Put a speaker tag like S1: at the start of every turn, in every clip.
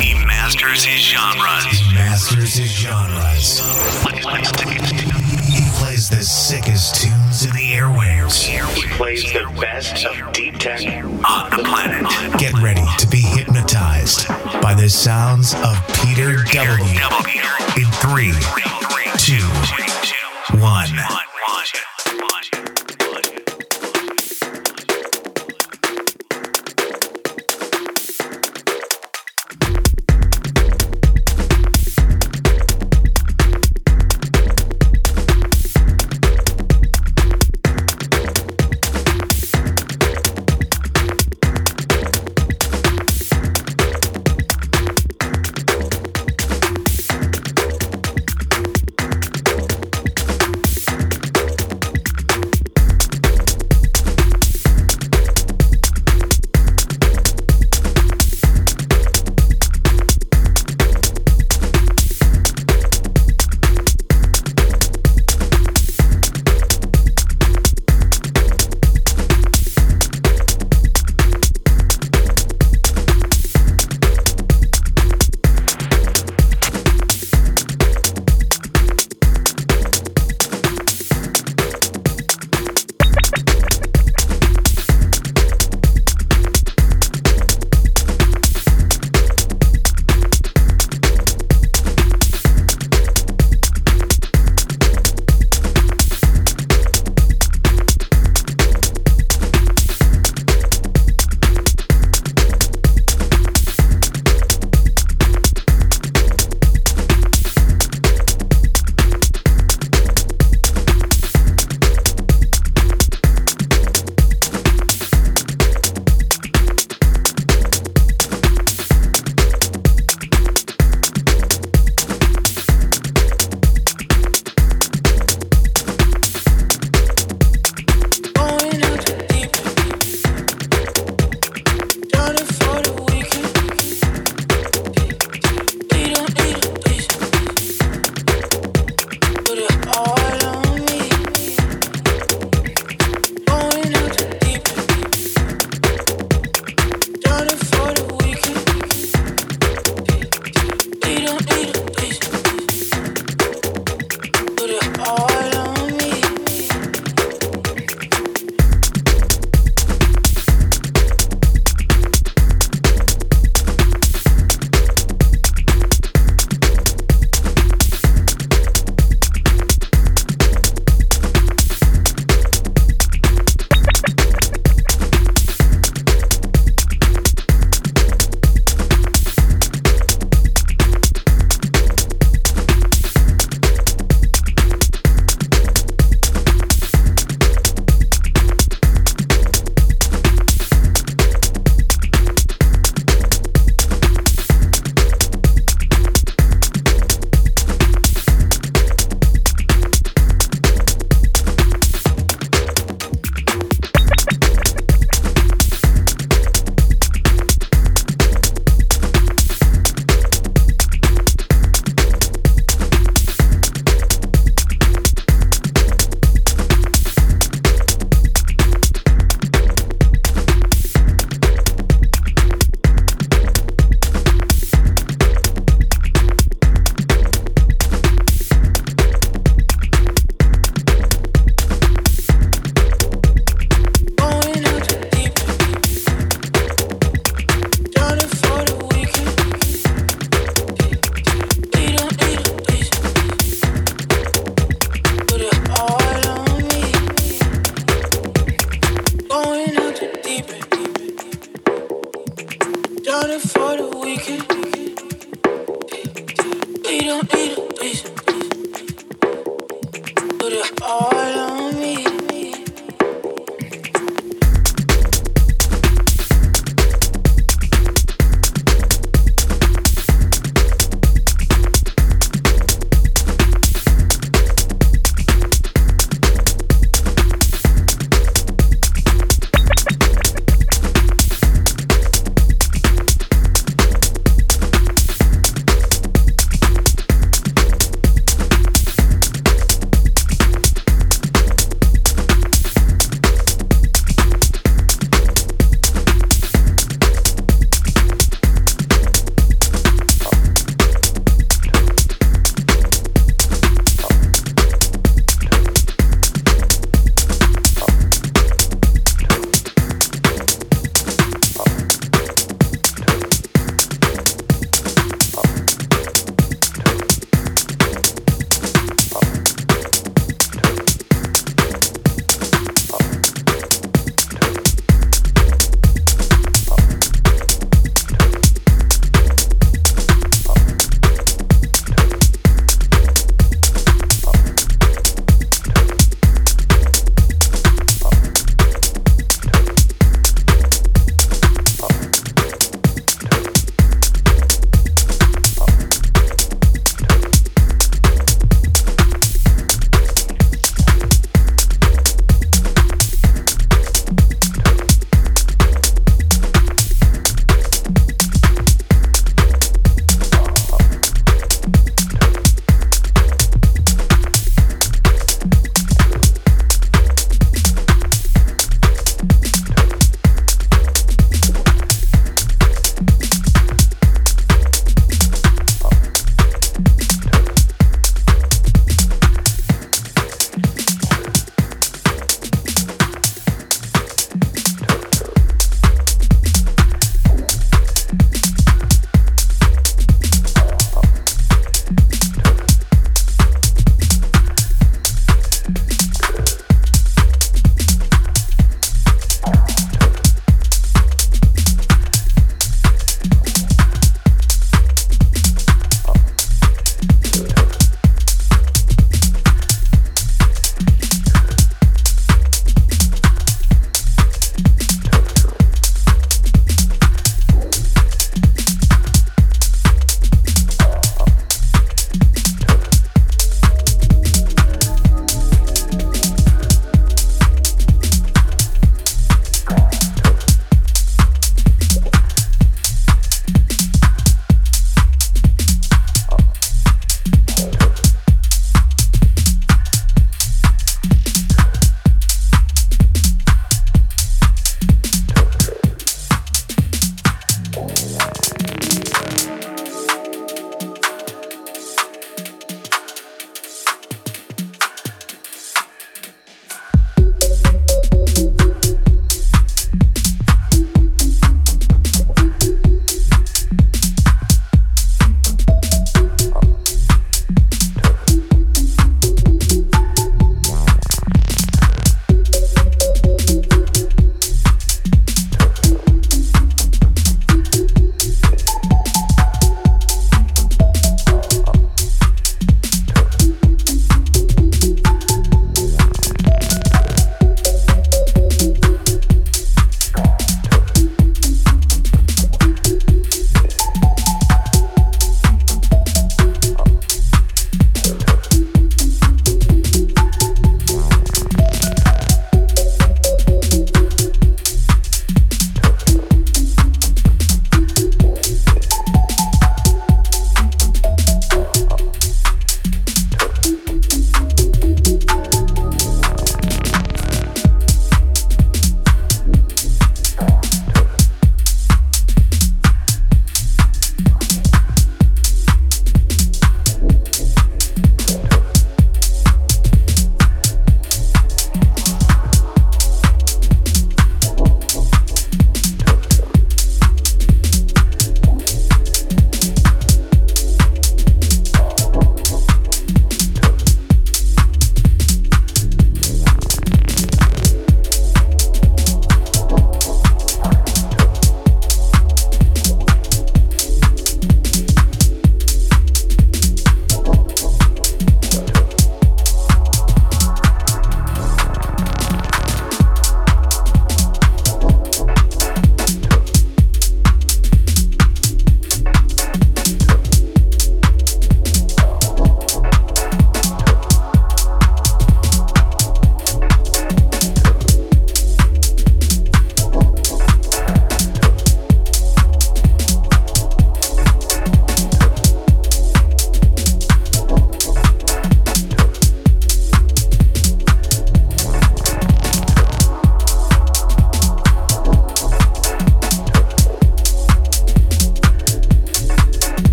S1: He masters his genres. He masters his genres. He plays the sickest tunes in the airwaves.
S2: He plays the best of deep tech
S1: on the planet. Get ready to be hypnotized by the sounds of Peter W. In three, two, one.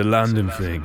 S3: A London thing.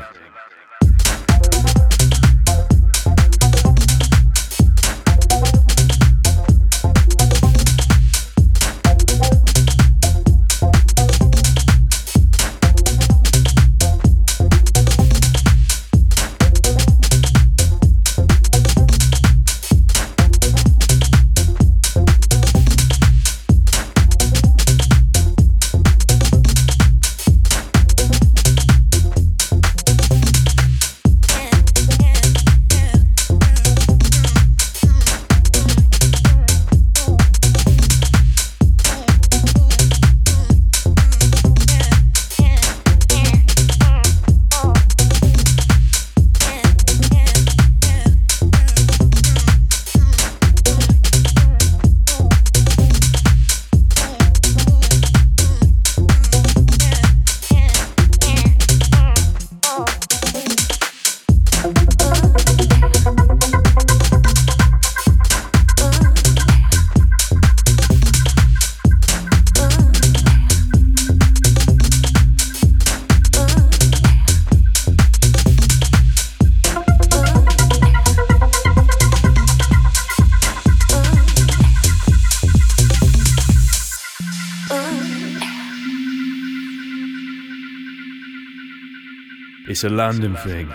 S3: It's a London thing.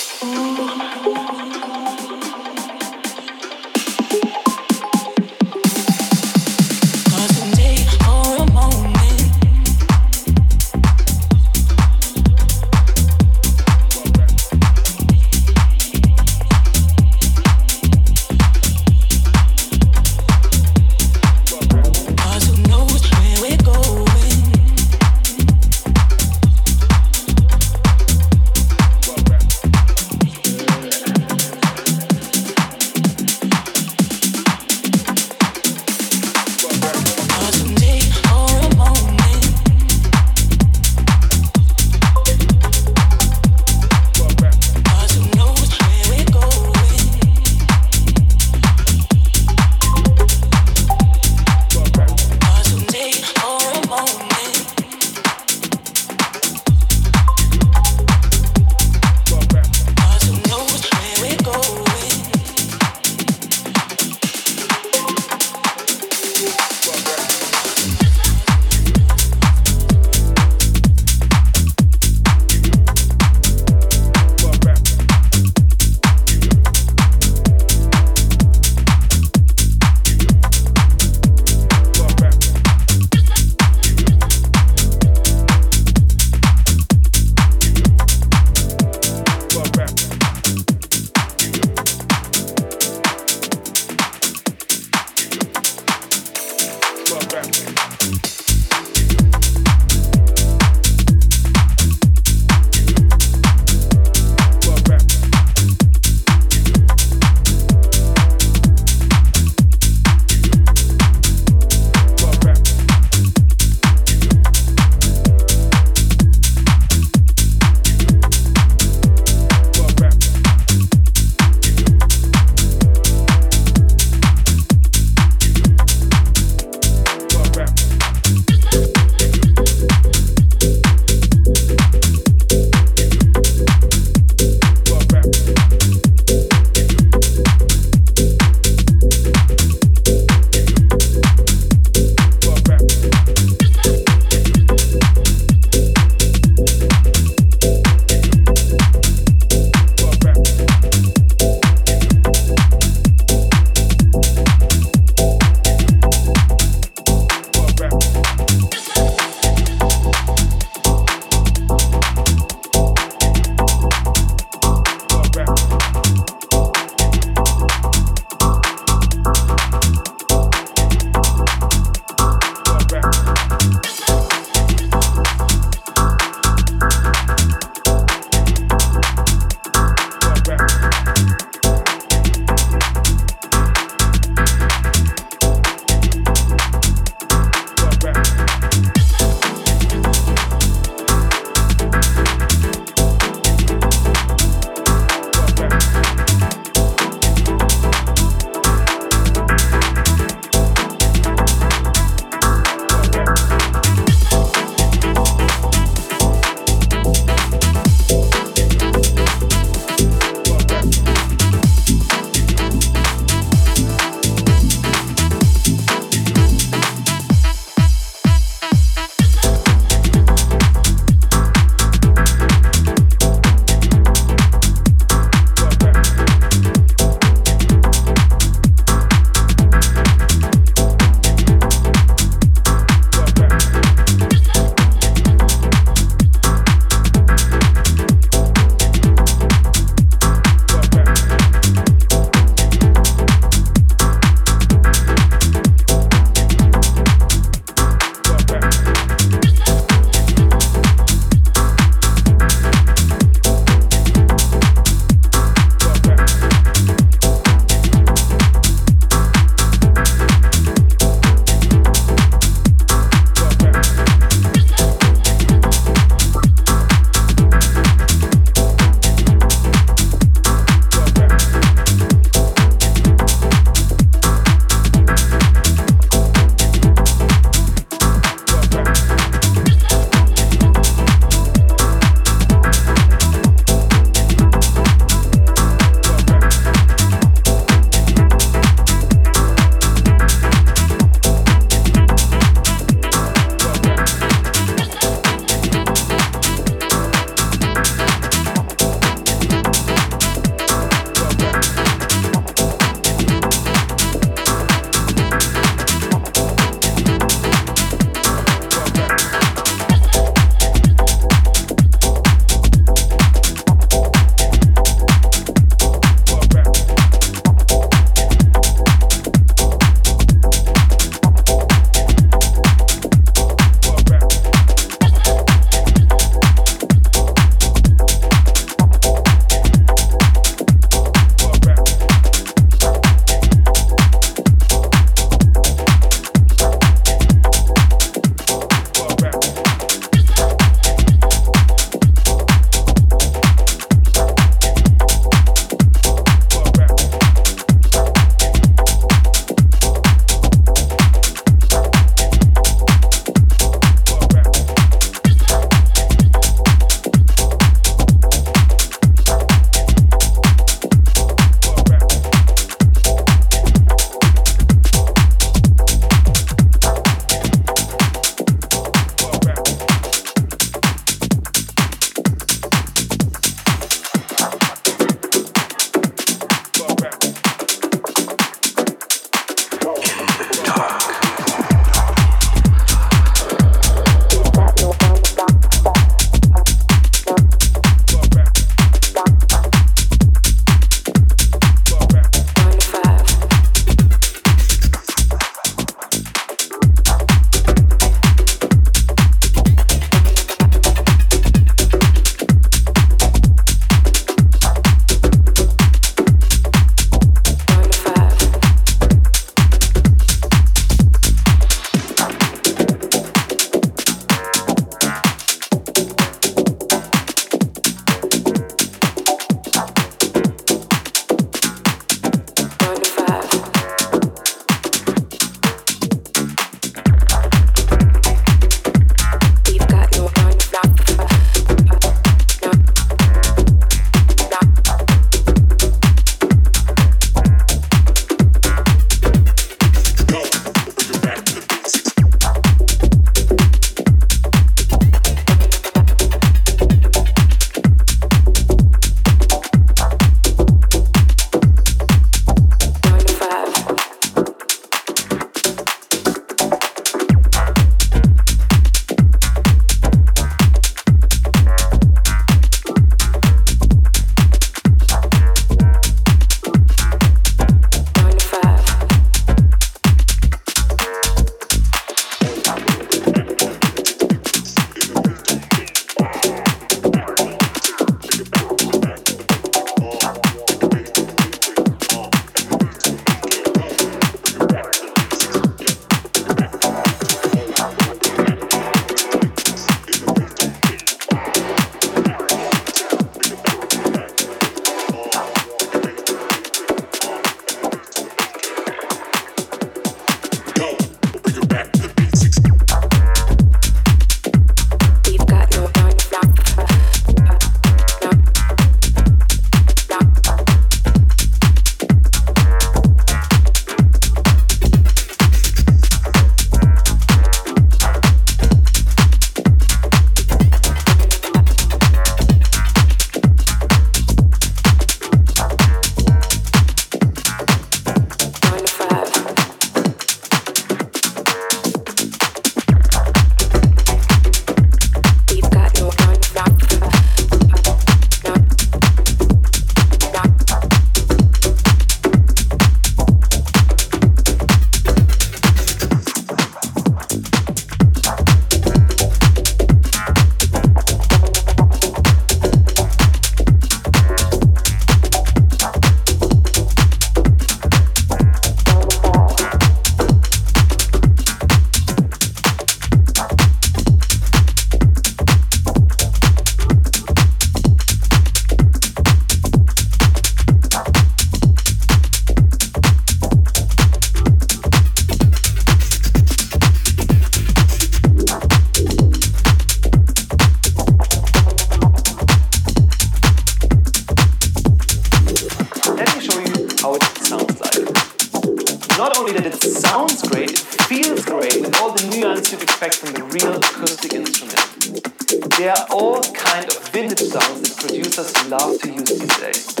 S4: Sounds great, it feels great with all the nuance you'd expect from the real acoustic instrument. They are all kind of vintage sounds that producers love to use these days.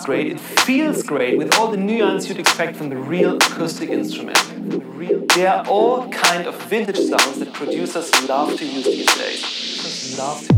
S4: Great, it feels great with all the nuance you'd expect from the real acoustic instrument. They are all kind of vintage sounds that producers. Love to use these days.